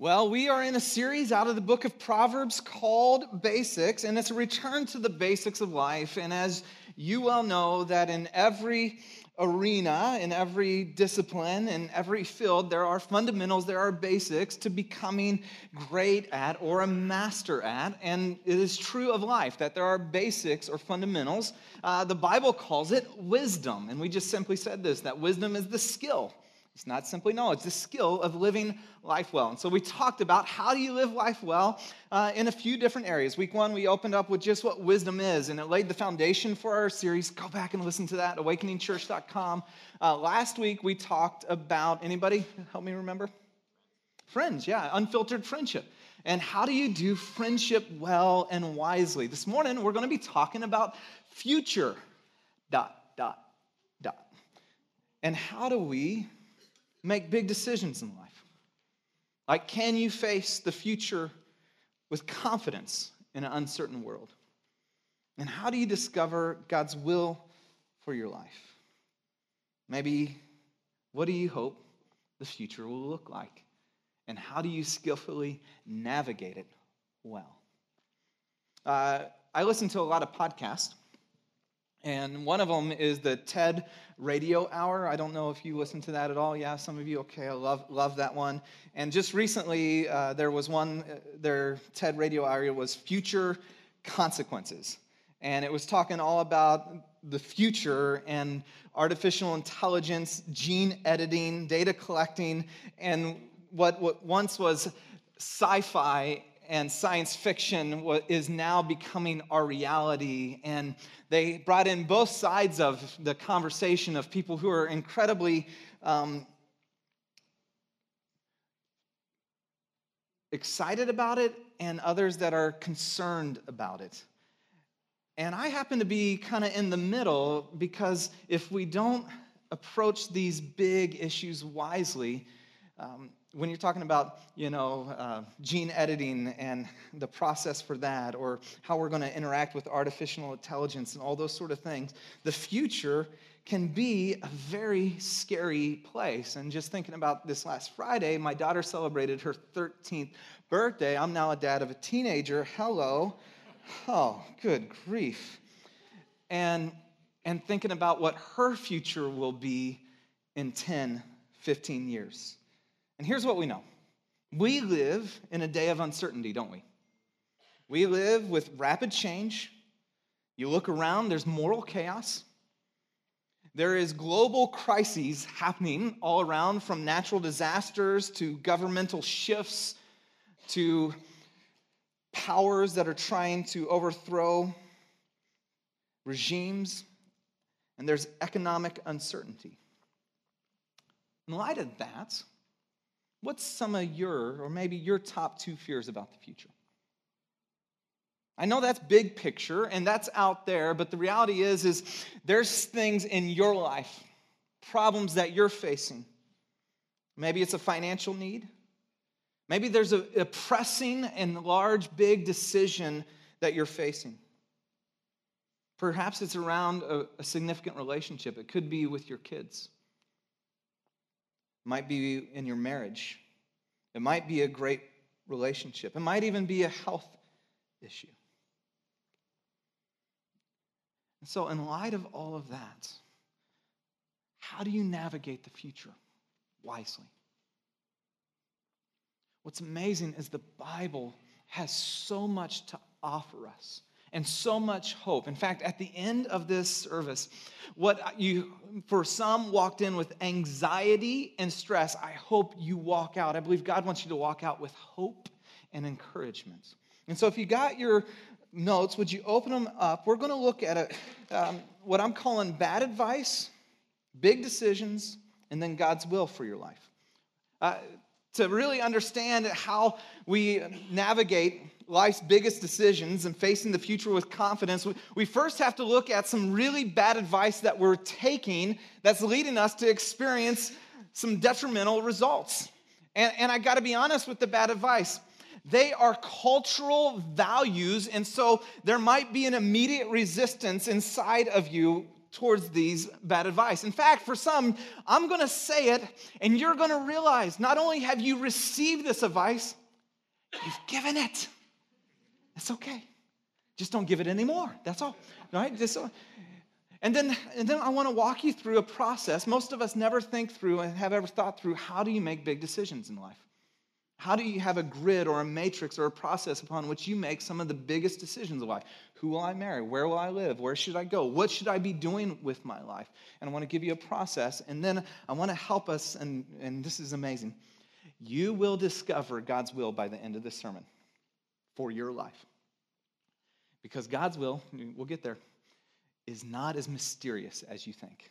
Well, we are in a series out of the book of Proverbs called Basics, and it's a return to the basics of life. And as you well know, that in every arena, in every discipline, in every field, there are fundamentals, there are basics to becoming great at or a master at. And it is true of life that there are basics or fundamentals. Uh, the Bible calls it wisdom. And we just simply said this that wisdom is the skill it's not simply knowledge, the skill of living life well. And so we talked about how do you live life well uh, in a few different areas. Week one, we opened up with just what wisdom is, and it laid the foundation for our series. Go back and listen to that, awakeningchurch.com. Uh, last week, we talked about anybody help me remember? Friends, yeah, unfiltered friendship. And how do you do friendship well and wisely? This morning, we're going to be talking about future, dot, dot, dot. And how do we make big decisions in life. Like, can you face the future with confidence in an uncertain world? And how do you discover God's will for your life? Maybe, what do you hope the future will look like? And how do you skillfully navigate it well? Uh, I listen to a lot of podcasts. And one of them is the TED Radio Hour. I don't know if you listen to that at all. Yeah, some of you. Okay, I love love that one. And just recently, uh, there was one. Uh, their TED Radio Hour was Future Consequences, and it was talking all about the future and artificial intelligence, gene editing, data collecting, and what, what once was sci-fi and science fiction is now becoming our reality. And they brought in both sides of the conversation of people who are incredibly um, excited about it and others that are concerned about it. And I happen to be kind of in the middle because if we don't approach these big issues wisely, um, when you're talking about you know uh, gene editing and the process for that or how we're going to interact with artificial intelligence and all those sort of things the future can be a very scary place. And just thinking about this last friday my daughter celebrated her 13th birthday. I'm now a dad of a teenager. Hello. Oh good grief. And and thinking about what her future will be in 10 15 years and here's what we know we live in a day of uncertainty, don't we? We live with rapid change. You look around, there's moral chaos. There is global crises happening all around, from natural disasters to governmental shifts to powers that are trying to overthrow regimes. And there's economic uncertainty. In light of that, What's some of your, or maybe your top two fears about the future? I know that's big picture and that's out there, but the reality is, is there's things in your life, problems that you're facing. Maybe it's a financial need. Maybe there's a, a pressing and large, big decision that you're facing. Perhaps it's around a, a significant relationship. It could be with your kids might be in your marriage. It might be a great relationship. It might even be a health issue. And so, in light of all of that, how do you navigate the future wisely? What's amazing is the Bible has so much to offer us and so much hope. In fact, at the end of this service, what you, for some, walked in with anxiety and stress, I hope you walk out. I believe God wants you to walk out with hope and encouragement. And so, if you got your notes, would you open them up? We're going to look at a, um, what I'm calling bad advice, big decisions, and then God's will for your life. Uh, to really understand how we navigate life's biggest decisions and facing the future with confidence, we first have to look at some really bad advice that we're taking that's leading us to experience some detrimental results. And, and I gotta be honest with the bad advice. They are cultural values, and so there might be an immediate resistance inside of you towards these bad advice. In fact, for some, I'm to say it, and you're to realize not only have you received this advice, you've given it. It's okay. Just don't give it anymore. That's all, right? Just, and then, and then I want to walk you through a process. Most of us never think through and have ever thought through how do you make big decisions in life? How do you have a grid or a matrix or a process upon which you make some of the biggest decisions of life? Who will I marry? Where will I live? Where should I go? What should I be doing with my life? And I want to give you a process. And then I want to help us, and, and this is amazing. You will discover God's will by the end of this sermon for your life. Because God's will, we'll get there, is not as mysterious as you think.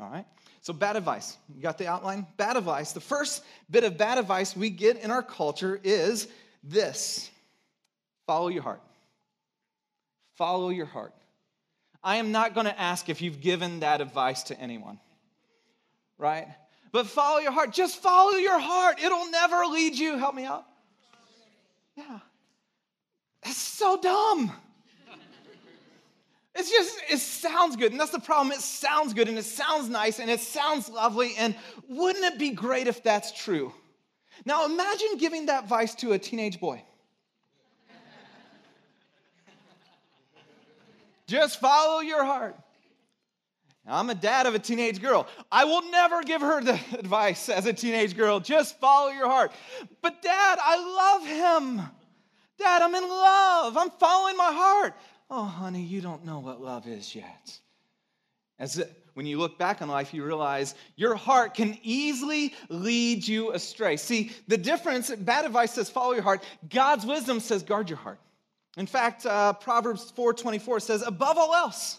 All right? So, bad advice. You got the outline? Bad advice. The first bit of bad advice we get in our culture is this follow your heart. Follow your heart. I am not going to ask if you've given that advice to anyone, right? But follow your heart. Just follow your heart. It'll never lead you. Help me out. Yeah. That's so dumb. It's just, it sounds good. And that's the problem. It sounds good and it sounds nice and it sounds lovely. And wouldn't it be great if that's true? Now imagine giving that advice to a teenage boy. just follow your heart. I'm a dad of a teenage girl. I will never give her the advice as a teenage girl. Just follow your heart. But, Dad, I love him. Dad, I'm in love. I'm following my heart. Oh, honey, you don't know what love is yet. As it, when you look back on life, you realize your heart can easily lead you astray. See, the difference, bad advice says follow your heart. God's wisdom says guard your heart. In fact, uh, Proverbs 4.24 says, above all else,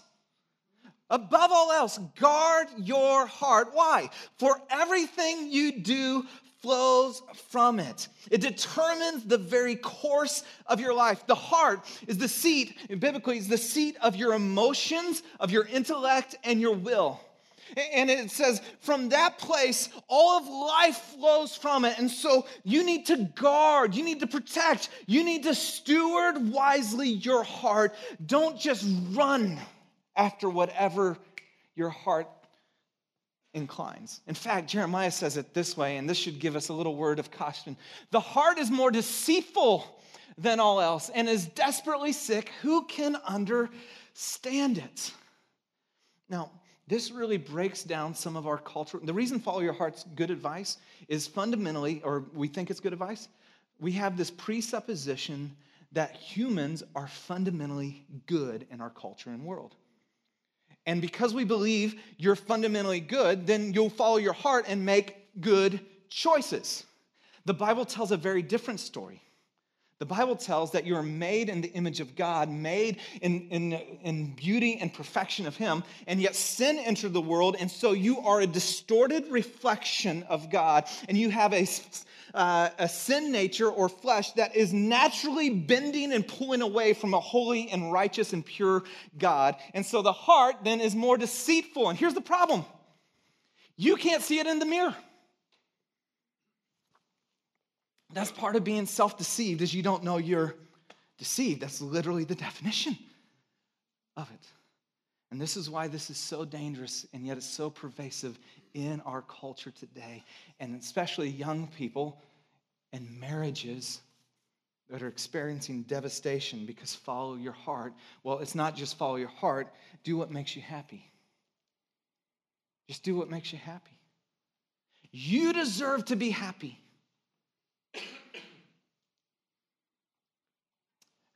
above all else, guard your heart. Why? For everything you do flows from it. It determines the very course of your life. The heart is the seat, biblically, is the seat of your emotions, of your intellect, and your will. And it says, from that place, all of life flows from it. And so you need to guard, you need to protect, you need to steward wisely your heart. Don't just run after whatever your heart inclines. In fact, Jeremiah says it this way, and this should give us a little word of caution. The heart is more deceitful than all else and is desperately sick. Who can understand it? Now, this really breaks down some of our culture. The reason follow your heart's good advice is fundamentally, or we think it's good advice, we have this presupposition that humans are fundamentally good in our culture and world. And because we believe you're fundamentally good, then you'll follow your heart and make good choices. The Bible tells a very different story. The Bible tells that you are made in the image of God, made in, in, in beauty and perfection of Him, and yet sin entered the world, and so you are a distorted reflection of God, and you have a uh, a sin nature or flesh that is naturally bending and pulling away from a holy and righteous and pure God. And so the heart then is more deceitful. And here's the problem you can't see it in the mirror. That's part of being self deceived, is you don't know you're deceived. That's literally the definition of it. And this is why this is so dangerous and yet it's so pervasive in our culture today, and especially young people and marriages that are experiencing devastation because follow your heart. Well, it's not just follow your heart, do what makes you happy. Just do what makes you happy. You deserve to be happy.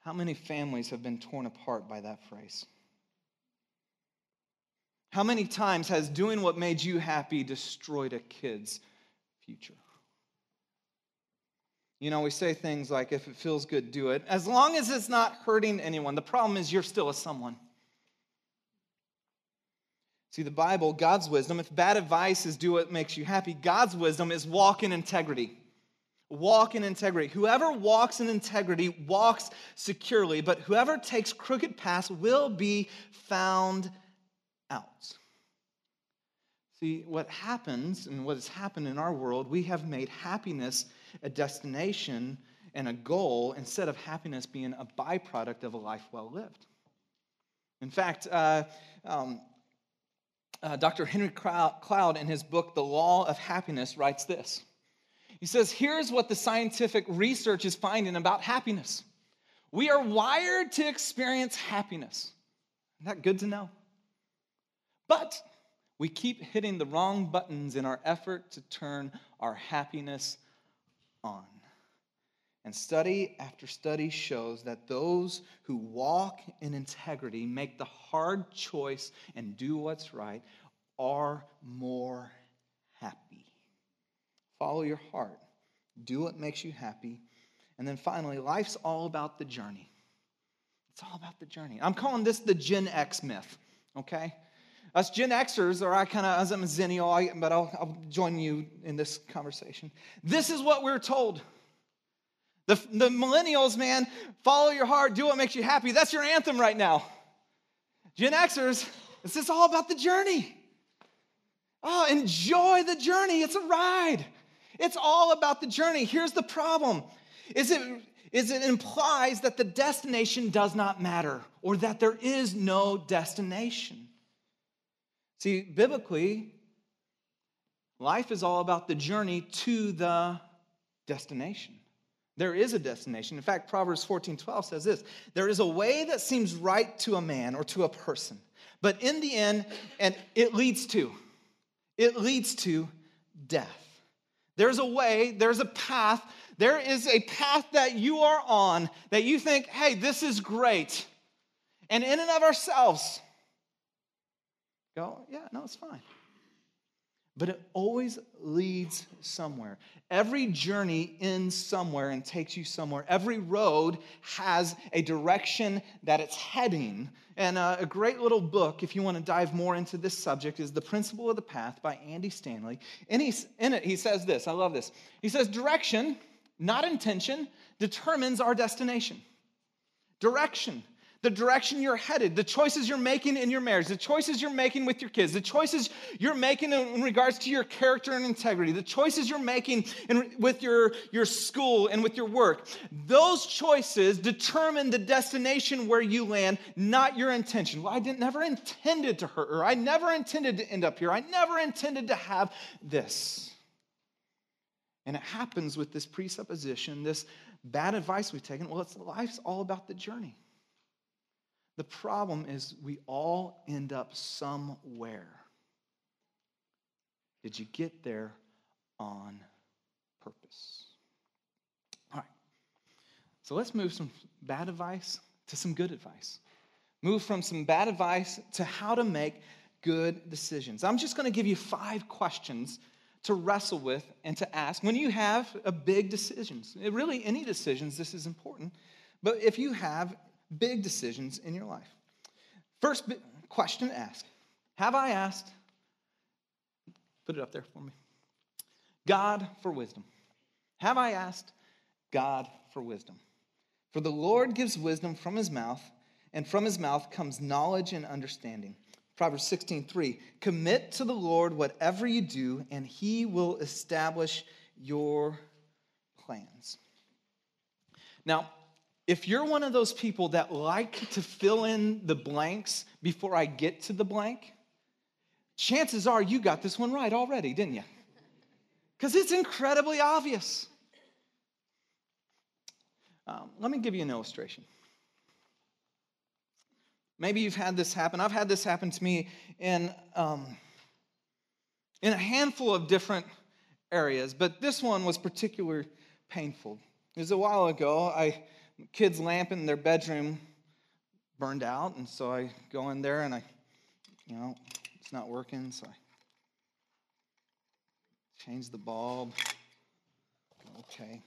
How many families have been torn apart by that phrase? How many times has doing what made you happy destroyed a kid's future? You know, we say things like, if it feels good, do it, as long as it's not hurting anyone. The problem is you're still a someone. See, the Bible, God's wisdom, if bad advice is do what makes you happy, God's wisdom is walk in integrity. Walk in integrity. Whoever walks in integrity walks securely, but whoever takes crooked paths will be found out. See, what happens and what has happened in our world, we have made happiness a destination and a goal instead of happiness being a byproduct of a life well lived. In fact, uh, um, uh, Dr. Henry Cloud, in his book, The Law of Happiness, writes this. He says, Here's what the scientific research is finding about happiness. We are wired to experience happiness. Isn't that good to know? But we keep hitting the wrong buttons in our effort to turn our happiness on. And study after study shows that those who walk in integrity, make the hard choice, and do what's right are more happy. Follow your heart, do what makes you happy. And then finally, life's all about the journey. It's all about the journey. I'm calling this the Gen X myth, okay? Us Gen Xers, or I kind of, as I'm a Xennial, but I'll, I'll join you in this conversation. This is what we're told. The, the millennials, man, follow your heart, do what makes you happy. That's your anthem right now. Gen Xers, it's just all about the journey. Oh, enjoy the journey. It's a ride. It's all about the journey. Here's the problem. Is it is it implies that the destination does not matter or that there is no destination. See, biblically, life is all about the journey to the destination. There is a destination. In fact, Proverbs 14 12 says this There is a way that seems right to a man or to a person, but in the end, and it leads to, it leads to death. There's a way, there's a path, there is a path that you are on that you think, hey, this is great. And in and of ourselves, go, yeah, no, it's fine but it always leads somewhere. Every journey ends somewhere and takes you somewhere. Every road has a direction that it's heading. And uh, a great little book, if you want to dive more into this subject, is The Principle of the Path by Andy Stanley. And he's, in it, he says this I love this. He says, Direction, not intention, determines our destination. Direction the direction you're headed, the choices you're making in your marriage, the choices you're making with your kids, the choices you're making in regards to your character and integrity, the choices you're making in, with your, your school and with your work. Those choices determine the destination where you land, not your intention. Well, I didn't, never intended to hurt her. I never intended to end up here. I never intended to have this. And it happens with this presupposition, this bad advice we've taken. Well, it's life's all about the journey. The problem is we all end up somewhere. Did you get there on purpose? All right. So let's move from bad advice to some good advice. Move from some bad advice to how to make good decisions. I'm just going to give you five questions to wrestle with and to ask when you have a big decisions. Really, any decisions, this is important. But if you have big decisions in your life. First question to ask Have I asked? Put it up there for me. God for wisdom. Have I asked God for wisdom? For the Lord gives wisdom from his mouth, and from his mouth comes knowledge and understanding. Proverbs 16, 3. Commit to the Lord whatever you do, and he will establish your plans. Now, if you're one of those people that like to fill in the blanks before I get to the blank, chances are you got this one right already, didn't you? Because it's incredibly obvious. Um, let me give you an illustration. Maybe you've had this happen. I've had this happen to me in, um, in a handful of different areas, but this one was particularly painful. It was a while ago. I kid's lamp in their bedroom burned out, and so I go in there and I, you know, it's not working, so I change the bulb. Okay.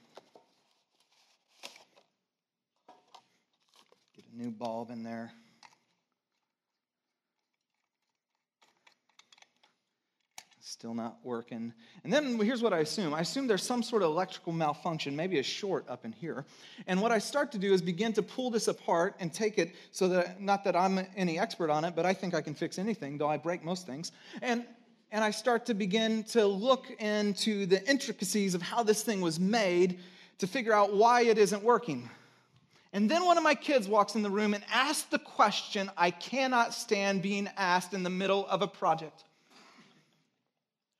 Get a new bulb in there. Still not working. And then here's what I assume I assume there's some sort of electrical malfunction, maybe a short up in here. And what I start to do is begin to pull this apart and take it so that, not that I'm any expert on it, but I think I can fix anything, though I break most things. And and I start to begin to look into the intricacies of how this thing was made to figure out why it isn't working. And then one of my kids walks in the room and asks the question I cannot stand being asked in the middle of a project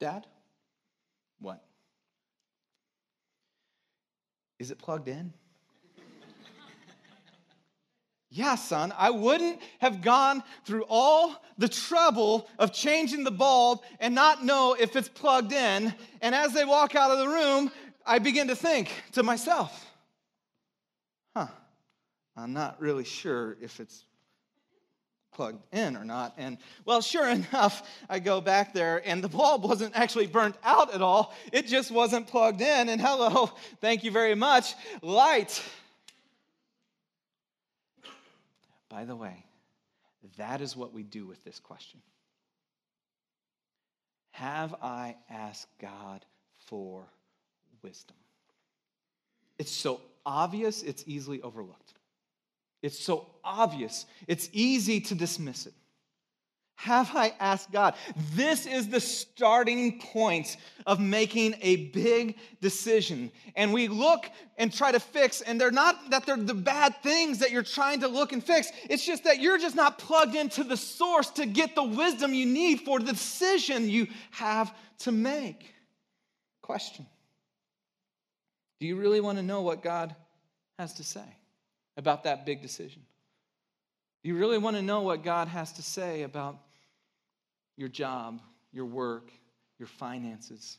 Dad, what? Is it plugged in? yeah, son, I wouldn't have gone through all the trouble of changing the bulb and not know if it's plugged in. And as they walk out of the room, I begin to think to myself, huh, I'm not really sure if it's plugged in or not. And well, sure enough, I go back there and the bulb wasn't actually burnt out at all. It just wasn't plugged in. And hello, thank you very much, light. By the way, that is what we do with this question. Have I asked God for wisdom? It's so obvious, it's easily overlooked. It's so obvious, it's easy to dismiss it. Have I asked God? This is the starting point of making a big decision. And we look and try to fix, and they're not that they're the bad things that you're trying to look and fix. It's just that you're just not plugged into the source to get the wisdom you need for the decision you have to make. Question Do you really want to know what God has to say? About that big decision? Do you really want to know what God has to say about your job, your work, your finances?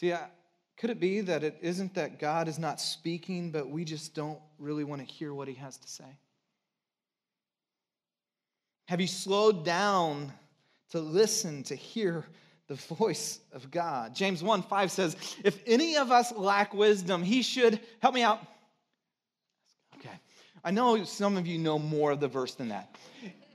See, I, could it be that it isn't that God is not speaking, but we just don't really want to hear what he has to say? Have you slowed down to listen, to hear the voice of God? James 1 5 says, If any of us lack wisdom, he should, help me out, I know some of you know more of the verse than that.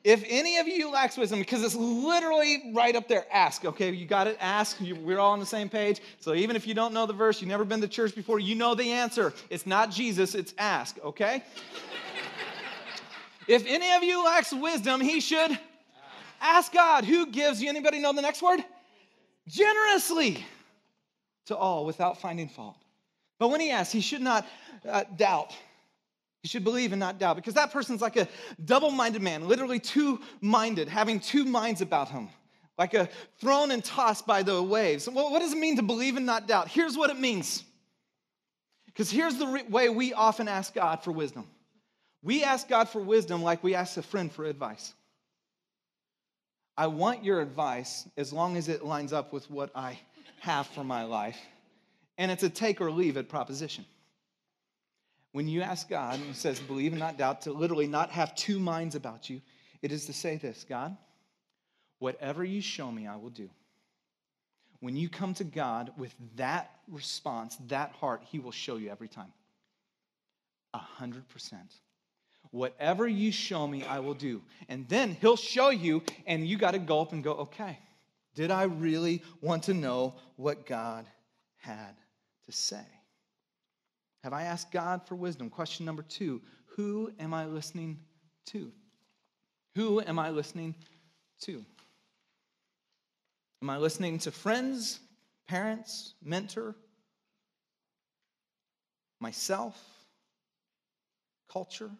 If any of you lacks wisdom, because it's literally right up there, ask. Okay, you got it? Ask. We're all on the same page. So even if you don't know the verse, you've never been to church before, you know the answer. It's not Jesus, it's ask, okay? if any of you lacks wisdom, he should ask God. Who gives you? Anybody know the next word? Generously to all without finding fault. But when he asks, he should not uh, doubt you should believe and not doubt because that person's like a double minded man, literally two minded, having two minds about him, like a thrown and tossed by the waves. Well, what does it mean to believe and not doubt? Here's what it means. Because here's the re- way we often ask God for wisdom we ask God for wisdom like we ask a friend for advice. I want your advice as long as it lines up with what I have for my life. And it's a take or leave it proposition. When you ask God, and says, believe and not doubt, to literally not have two minds about you, it is to say this God, whatever you show me, I will do. When you come to God with that response, that heart, He will show you every time. A hundred percent. Whatever you show me, I will do. And then He'll show you, and you got to go up and go, okay, did I really want to know what God had to say? Have I asked God for wisdom? Question number two Who am I listening to? Who am I listening to? Am I listening to friends, parents, mentor, myself, culture?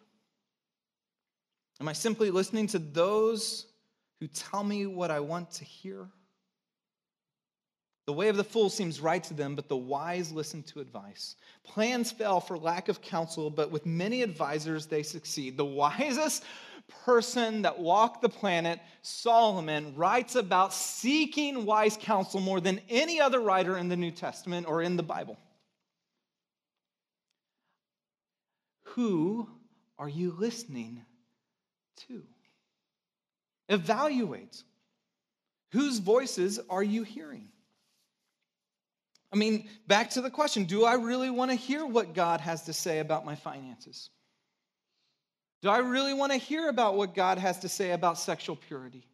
Am I simply listening to those who tell me what I want to hear? The way of the fool seems right to them, but the wise listen to advice. Plans fail for lack of counsel, but with many advisors they succeed. The wisest person that walked the planet, Solomon, writes about seeking wise counsel more than any other writer in the New Testament or in the Bible. Who are you listening to? Evaluate. Whose voices are you hearing? I mean, back to the question do I really want to hear what God has to say about my finances? Do I really want to hear about what God has to say about sexual purity?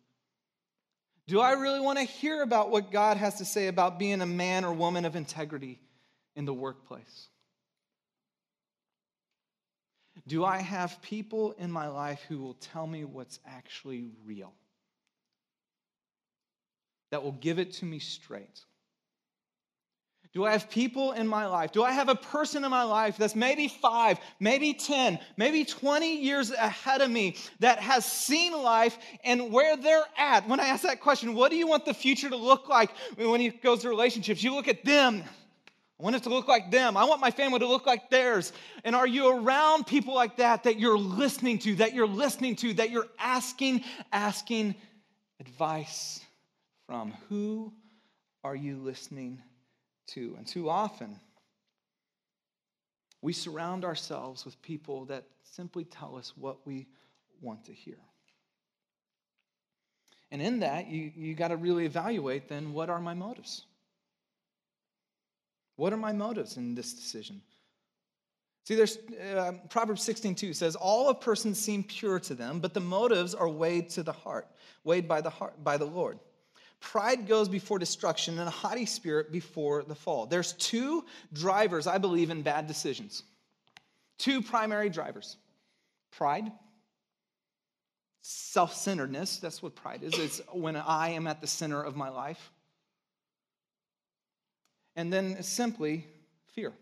Do I really want to hear about what God has to say about being a man or woman of integrity in the workplace? Do I have people in my life who will tell me what's actually real? That will give it to me straight? Do I have people in my life? Do I have a person in my life that's maybe five, maybe 10, maybe 20 years ahead of me that has seen life and where they're at? When I ask that question, what do you want the future to look like when it goes to relationships? You look at them. I want it to look like them. I want my family to look like theirs. And are you around people like that that you're listening to, that you're listening to, that you're asking, asking advice from? Who are you listening to. And too often, we surround ourselves with people that simply tell us what we want to hear. And in that, you, you got to really evaluate then what are my motives? What are my motives in this decision? See, there's uh, Proverbs 16, 2 says, All of persons seem pure to them, but the motives are weighed to the heart, weighed by the heart by the Lord. Pride goes before destruction, and a haughty spirit before the fall. There's two drivers, I believe, in bad decisions. Two primary drivers pride, self centeredness. That's what pride is. It's when I am at the center of my life. And then simply fear.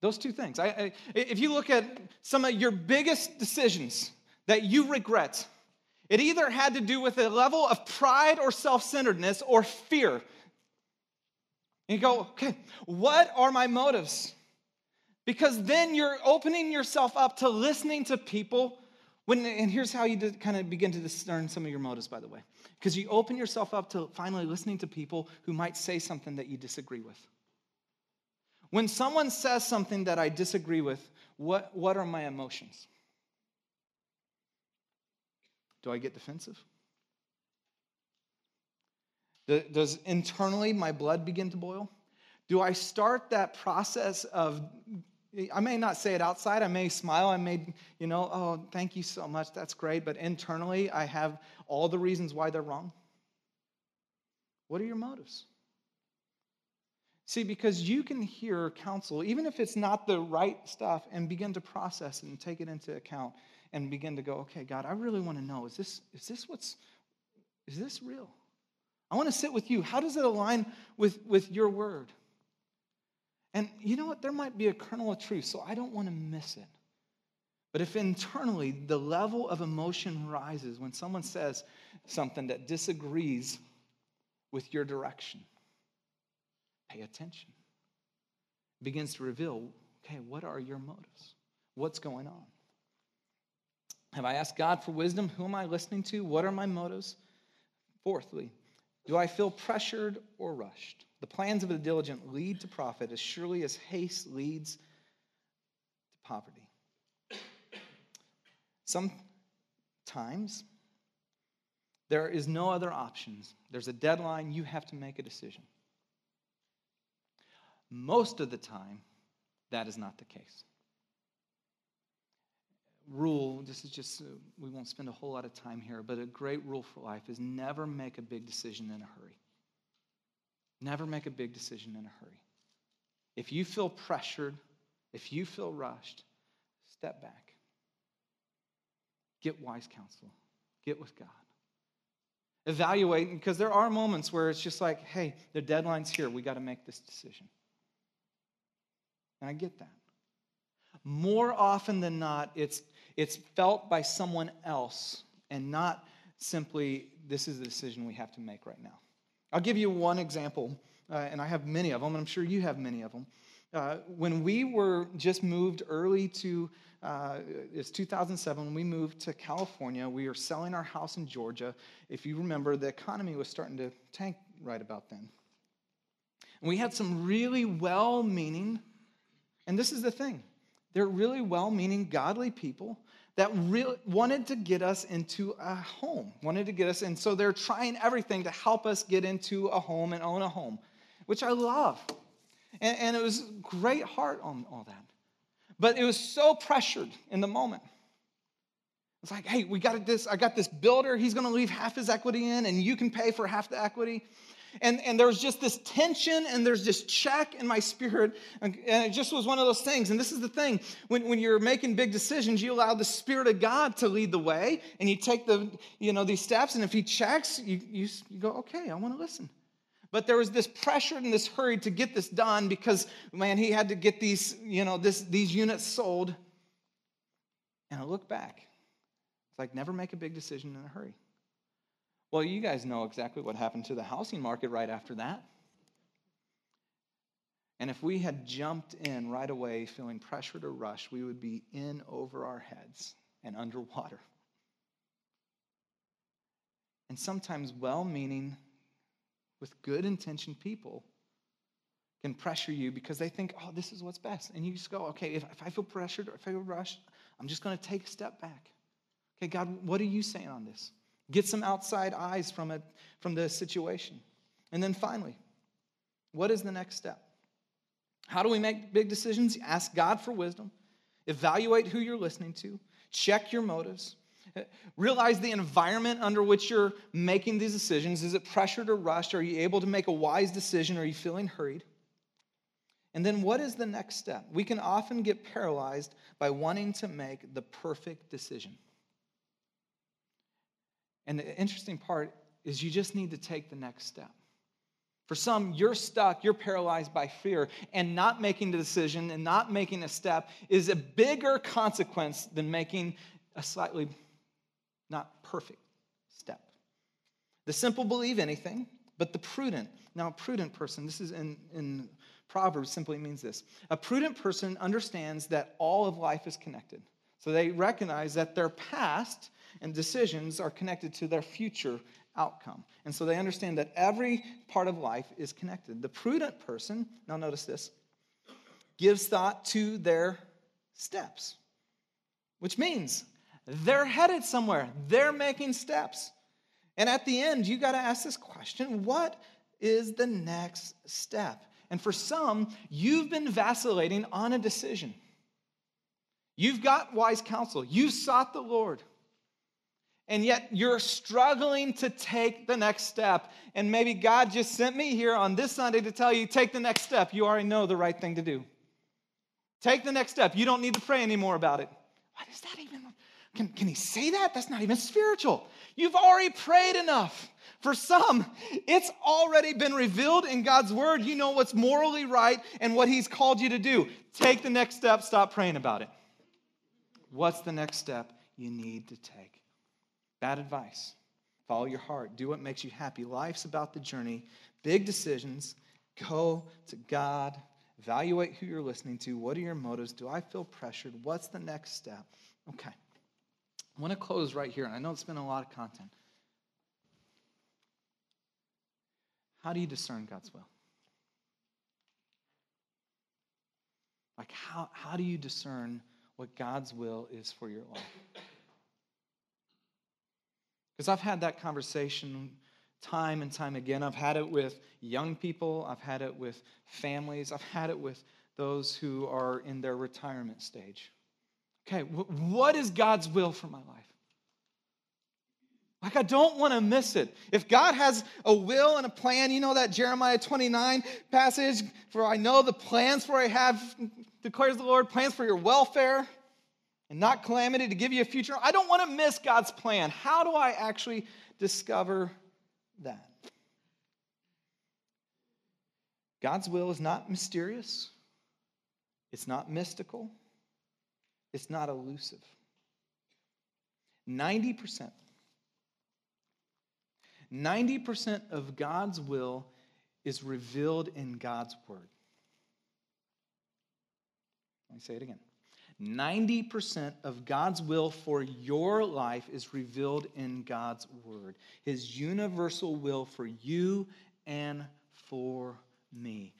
Those two things. I, I, if you look at some of your biggest decisions that you regret, it either had to do with a level of pride or self centeredness or fear. And you go, okay, what are my motives? Because then you're opening yourself up to listening to people. When, and here's how you kind of begin to discern some of your motives, by the way. Because you open yourself up to finally listening to people who might say something that you disagree with. When someone says something that I disagree with, what, what are my emotions? Do I get defensive? Does internally my blood begin to boil? Do I start that process of, I may not say it outside, I may smile, I may, you know, oh, thank you so much, that's great, but internally I have all the reasons why they're wrong? What are your motives? See, because you can hear counsel, even if it's not the right stuff, and begin to process and take it into account and begin to go, okay, God, I really want to know, is this, is this what's, is this real? I want to sit with you. How does it align with, with your word? And you know what? There might be a kernel of truth, so I don't want to miss it. But if internally the level of emotion rises when someone says something that disagrees with your direction, pay attention. It begins to reveal okay, what are your motives? What's going on? Have I asked God for wisdom? Who am I listening to? What are my motives? Fourthly, do I feel pressured or rushed? The plans of the diligent lead to profit as surely as haste leads to poverty. Sometimes there is no other options. There's a deadline, you have to make a decision. Most of the time, that is not the case rule, this is just, uh, we won't spend a whole lot of time here, but a great rule for life is never make a big decision in a hurry. Never make a big decision in a hurry. If you feel pressured, if you feel rushed, step back. Get wise counsel. Get with God. Evaluate, because there are moments where it's just like, hey, the deadline's here. We got to make this decision. And I get that. More often than not, it's it's felt by someone else and not simply, this is the decision we have to make right now. I'll give you one example, uh, and I have many of them, and I'm sure you have many of them. Uh, when we were just moved early to, uh, it's 2007, when we moved to California, we were selling our house in Georgia. If you remember, the economy was starting to tank right about then. And we had some really well meaning, and this is the thing they're really well meaning, godly people that really wanted to get us into a home, wanted to get us, and so they're trying everything to help us get into a home and own a home, which I love. And, and it was great heart on all that. But it was so pressured in the moment. It's like, hey, we got this, I got this builder, he's gonna leave half his equity in, and you can pay for half the equity. And, and there was just this tension and there's this check in my spirit. And it just was one of those things. And this is the thing when, when you're making big decisions, you allow the Spirit of God to lead the way and you take the, you know, these steps. And if He checks, you, you, you go, okay, I want to listen. But there was this pressure and this hurry to get this done because, man, he had to get these, you know, this, these units sold. And I look back. It's like never make a big decision in a hurry. Well, you guys know exactly what happened to the housing market right after that. And if we had jumped in right away feeling pressure to rush, we would be in over our heads and underwater. And sometimes well meaning, with good intentioned people can pressure you because they think, oh, this is what's best. And you just go, okay, if, if I feel pressured or if I feel rushed, I'm just going to take a step back. Okay, God, what are you saying on this? Get some outside eyes from it, from the situation. And then finally, what is the next step? How do we make big decisions? Ask God for wisdom. Evaluate who you're listening to. Check your motives. Realize the environment under which you're making these decisions. Is it pressured or rushed? Are you able to make a wise decision? Are you feeling hurried? And then what is the next step? We can often get paralyzed by wanting to make the perfect decision. And the interesting part is you just need to take the next step. For some, you're stuck, you're paralyzed by fear, and not making the decision and not making a step is a bigger consequence than making a slightly not perfect step. The simple believe anything, but the prudent. Now, a prudent person, this is in, in Proverbs, simply means this. A prudent person understands that all of life is connected. So they recognize that their past and decisions are connected to their future outcome. And so they understand that every part of life is connected. The prudent person, now notice this, gives thought to their steps, which means they're headed somewhere, they're making steps. And at the end, you got to ask this question what is the next step? And for some, you've been vacillating on a decision. You've got wise counsel, you've sought the Lord. And yet you're struggling to take the next step. And maybe God just sent me here on this Sunday to tell you take the next step. You already know the right thing to do. Take the next step. You don't need to pray anymore about it. What is that even? Can, can he say that? That's not even spiritual. You've already prayed enough. For some, it's already been revealed in God's word. You know what's morally right and what he's called you to do. Take the next step, stop praying about it. What's the next step you need to take? Bad advice. Follow your heart. Do what makes you happy. Life's about the journey. Big decisions. Go to God. Evaluate who you're listening to. What are your motives? Do I feel pressured? What's the next step? Okay. I want to close right here, and I know it's been a lot of content. How do you discern God's will? Like, how, how do you discern what God's will is for your life? Because I've had that conversation time and time again. I've had it with young people, I've had it with families, I've had it with those who are in their retirement stage. Okay, what is God's will for my life? Like, I don't want to miss it. If God has a will and a plan, you know that Jeremiah 29 passage, for I know the plans for I have, declares the Lord, plans for your welfare and not calamity to give you a future. I don't want to miss God's plan. How do I actually discover that? God's will is not mysterious, it's not mystical, it's not elusive. 90% 90% of God's will is revealed in God's word. Let me say it again. 90% of God's will for your life is revealed in God's word, his universal will for you and for me.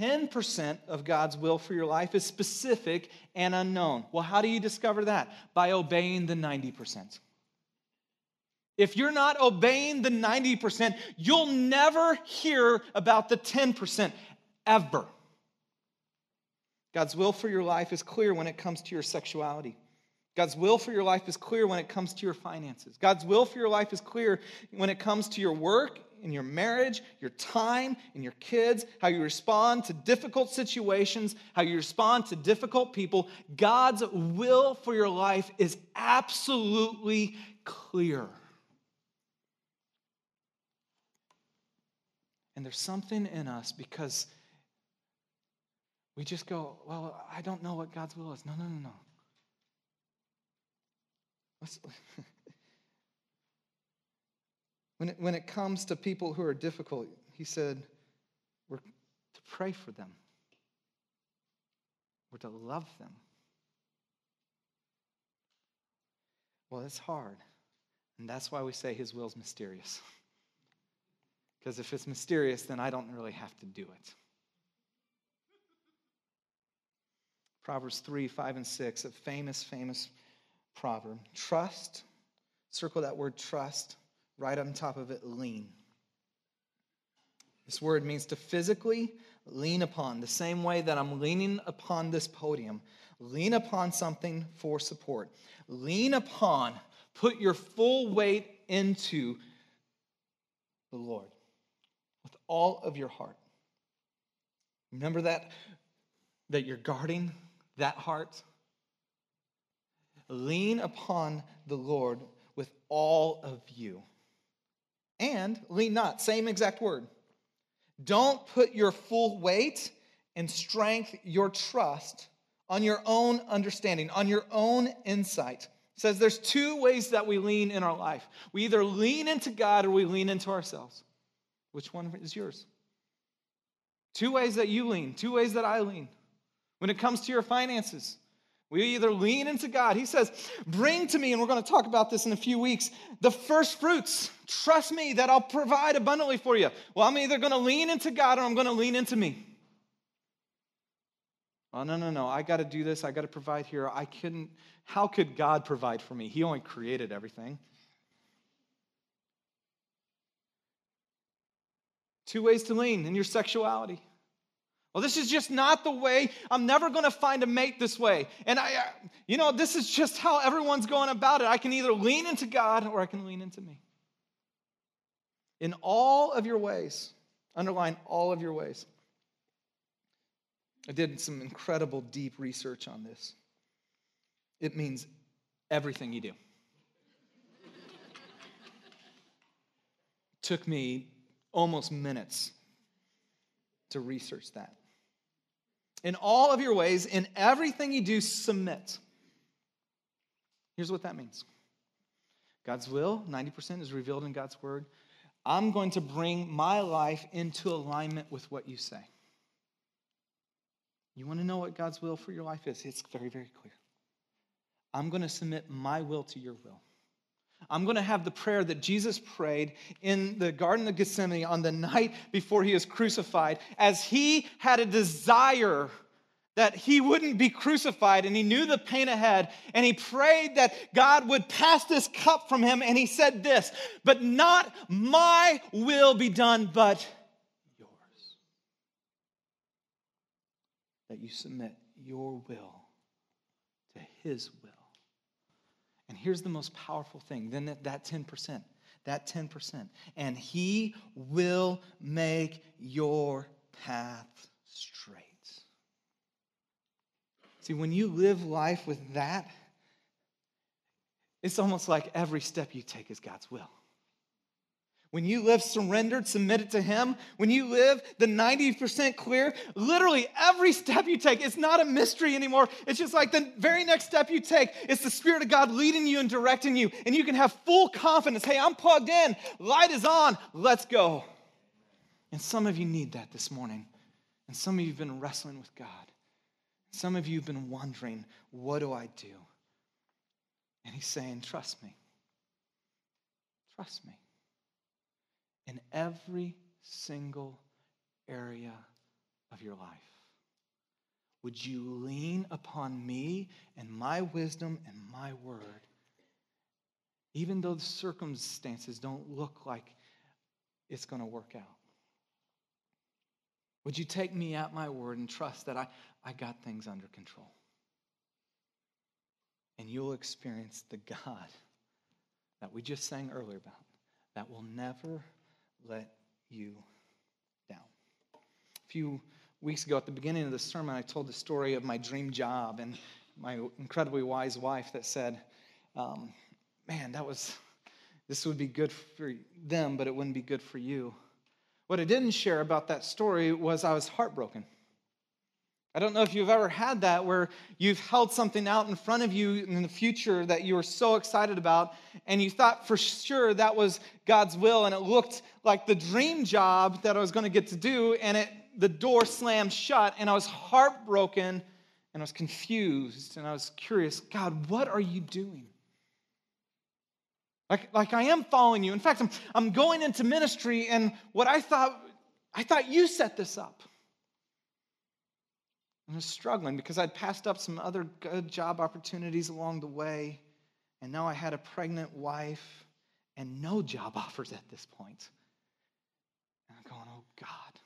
10% of God's will for your life is specific and unknown. Well, how do you discover that? By obeying the 90%. If you're not obeying the 90%, you'll never hear about the 10% ever. God's will for your life is clear when it comes to your sexuality. God's will for your life is clear when it comes to your finances. God's will for your life is clear when it comes to your work, in your marriage, your time, and your kids, how you respond to difficult situations, how you respond to difficult people. God's will for your life is absolutely clear. And there's something in us because we just go, well, I don't know what God's will is. No, no, no, no. when, it, when it comes to people who are difficult, he said, we're to pray for them, we're to love them. Well, it's hard. And that's why we say his will is mysterious. Because if it's mysterious, then I don't really have to do it. Proverbs 3, 5, and 6, a famous, famous proverb. Trust, circle that word trust, right on top of it, lean. This word means to physically lean upon, the same way that I'm leaning upon this podium. Lean upon something for support. Lean upon, put your full weight into the Lord with all of your heart. Remember that that you're guarding that heart. Lean upon the Lord with all of you. And lean not, same exact word. Don't put your full weight and strength, your trust on your own understanding, on your own insight. It says there's two ways that we lean in our life. We either lean into God or we lean into ourselves. Which one is yours? Two ways that you lean, two ways that I lean. When it comes to your finances, we either lean into God. He says, Bring to me, and we're going to talk about this in a few weeks, the first fruits. Trust me that I'll provide abundantly for you. Well, I'm either going to lean into God or I'm going to lean into me. Oh, no, no, no. I got to do this. I got to provide here. I couldn't. How could God provide for me? He only created everything. Two ways to lean in your sexuality. Well, this is just not the way. I'm never going to find a mate this way. And I, uh, you know, this is just how everyone's going about it. I can either lean into God or I can lean into me. In all of your ways, underline all of your ways. I did some incredible deep research on this. It means everything you do. Took me almost minutes to research that. In all of your ways, in everything you do, submit. Here's what that means God's will, 90%, is revealed in God's word. I'm going to bring my life into alignment with what you say. You want to know what God's will for your life is? It's very, very clear. I'm going to submit my will to your will. I'm going to have the prayer that Jesus prayed in the Garden of Gethsemane on the night before he was crucified, as he had a desire that he wouldn't be crucified and he knew the pain ahead and he prayed that God would pass this cup from him and he said this, but not my will be done, but yours. That you submit your will to his will. And here's the most powerful thing then that, that 10%, that 10%. And he will make your path straight. See, when you live life with that, it's almost like every step you take is God's will. When you live surrendered, submitted to Him, when you live the 90% clear, literally every step you take, it's not a mystery anymore. It's just like the very next step you take, it's the Spirit of God leading you and directing you. And you can have full confidence hey, I'm plugged in, light is on, let's go. And some of you need that this morning. And some of you have been wrestling with God. Some of you have been wondering, what do I do? And He's saying, trust me. Trust me in every single area of your life? Would you lean upon me and my wisdom and my word, even though the circumstances don't look like it's going to work out? Would you take me at my word and trust that I, I got things under control? And you'll experience the God that we just sang earlier about that will never let you down. A few weeks ago, at the beginning of the sermon, I told the story of my dream job and my incredibly wise wife that said, um, Man, that was, this would be good for them, but it wouldn't be good for you. What I didn't share about that story was I was heartbroken. I don't know if you've ever had that where you've held something out in front of you in the future that you were so excited about, and you thought for sure that was God's will, and it looked like the dream job that I was going to get to do, and it, the door slammed shut, and I was heartbroken, and I was confused, and I was curious God, what are you doing? Like, like I am following you. In fact, I'm, I'm going into ministry, and what I thought, I thought you set this up. I was struggling because I'd passed up some other good job opportunities along the way, and now I had a pregnant wife and no job offers at this point. And I'm going, oh God.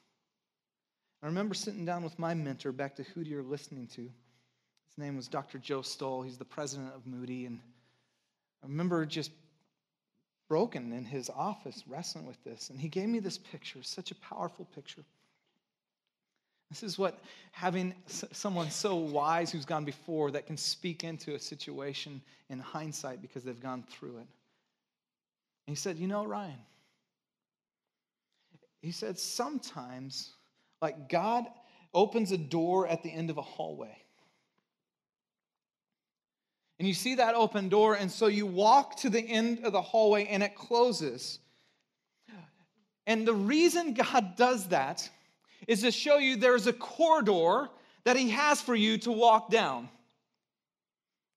I remember sitting down with my mentor, back to who you're listening to. His name was Dr. Joe Stowell. He's the president of Moody. And I remember just broken in his office wrestling with this. And he gave me this picture, such a powerful picture. This is what having someone so wise who's gone before that can speak into a situation in hindsight because they've gone through it. And he said, You know, Ryan, he said, sometimes, like God opens a door at the end of a hallway. And you see that open door, and so you walk to the end of the hallway and it closes. And the reason God does that is to show you there's a corridor that He has for you to walk down.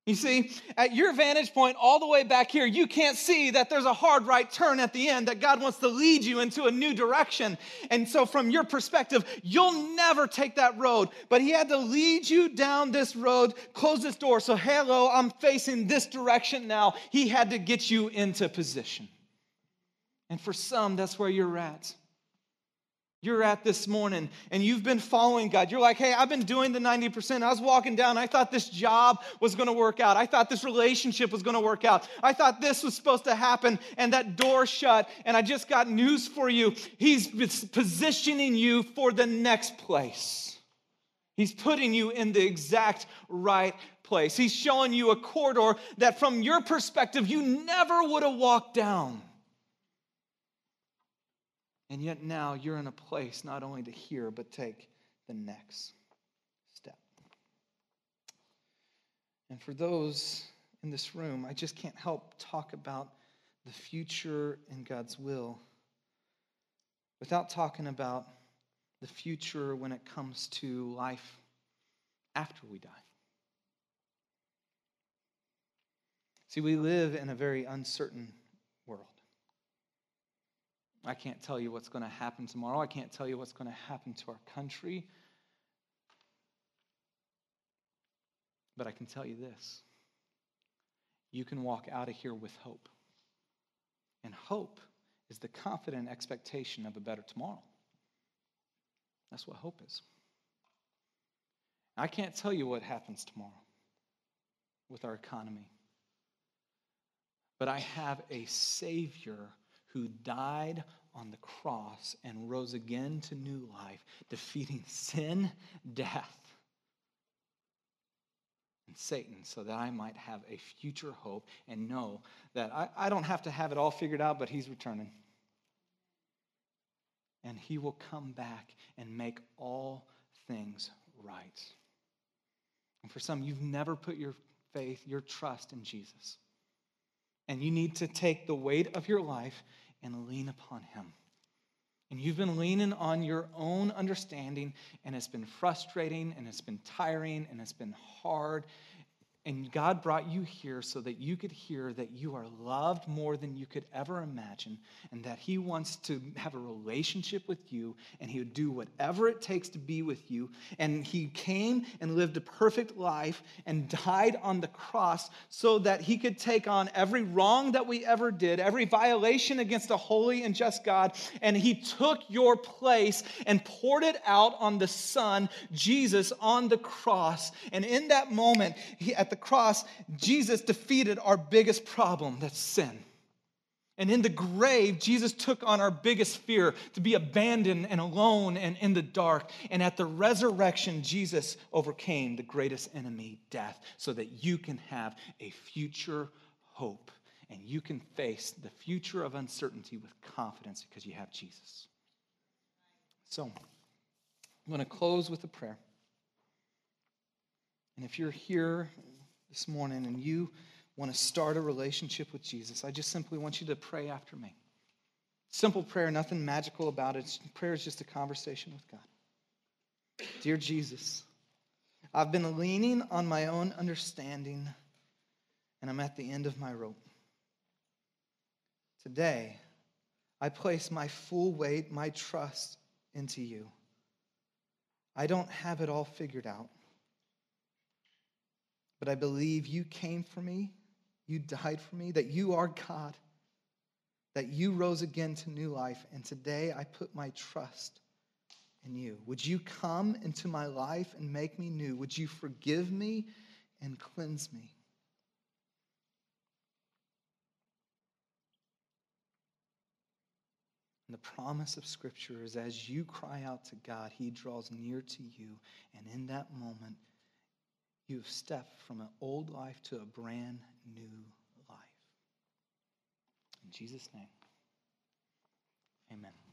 You see, at your vantage point, all the way back here, you can't see that there's a hard right turn at the end, that God wants to lead you into a new direction. And so, from your perspective, you'll never take that road. But He had to lead you down this road, close this door. So, hello, I'm facing this direction now. He had to get you into position. And for some, that's where you're at you're at this morning and you've been following God. You're like, hey, I've been doing the 90%. I was walking down. I thought this job was going to work out. I thought this relationship was going to work out. I thought this was supposed to happen and that door shut. And I just got news for you. He's positioning you for the next place. He's putting you in the exact right place. He's showing you a corridor that from your perspective, you never would have walked down. And yet now you're in a place not only to hear, but take the next step. And for those in this room, I just can't help talk about the future and God's will without talking about the future when it comes to life after we die. See, we live in a very uncertain. I can't tell you what's going to happen tomorrow. I can't tell you what's going to happen to our country. But I can tell you this you can walk out of here with hope. And hope is the confident expectation of a better tomorrow. That's what hope is. I can't tell you what happens tomorrow with our economy, but I have a Savior who died on the cross and rose again to new life, defeating sin, death, and Satan, so that I might have a future hope and know that I, I don't have to have it all figured out, but He's returning. And He will come back and make all things right. And for some, you've never put your faith, your trust in Jesus. And you need to take the weight of your life and lean upon Him. And you've been leaning on your own understanding, and it's been frustrating, and it's been tiring, and it's been hard, and God brought you here so that you could hear that you are loved more than you could ever imagine, and that He wants to have a relationship with you, and He would do whatever it takes to be with you. And He came and lived a perfect life and died on the cross so that He could take on every wrong that we ever did, every violation against a holy and just God, and He took your place and poured it out on the Son, Jesus, on the cross. And in that moment, he, at the the cross, Jesus defeated our biggest problem that's sin. And in the grave, Jesus took on our biggest fear to be abandoned and alone and in the dark. And at the resurrection, Jesus overcame the greatest enemy, death, so that you can have a future hope and you can face the future of uncertainty with confidence because you have Jesus. So, I'm going to close with a prayer. And if you're here this morning and you want to start a relationship with Jesus, I just simply want you to pray after me. Simple prayer, nothing magical about it. Prayer is just a conversation with God. Dear Jesus, I've been leaning on my own understanding, and I'm at the end of my rope. Today, I place my full weight, my trust into you. I don't have it all figured out, but I believe you came for me, you died for me, that you are God, that you rose again to new life, and today I put my trust in you. Would you come into my life and make me new? Would you forgive me and cleanse me? And the promise of Scripture is as you cry out to God, He draws near to you. And in that moment, you've stepped from an old life to a brand new life. In Jesus' name, amen.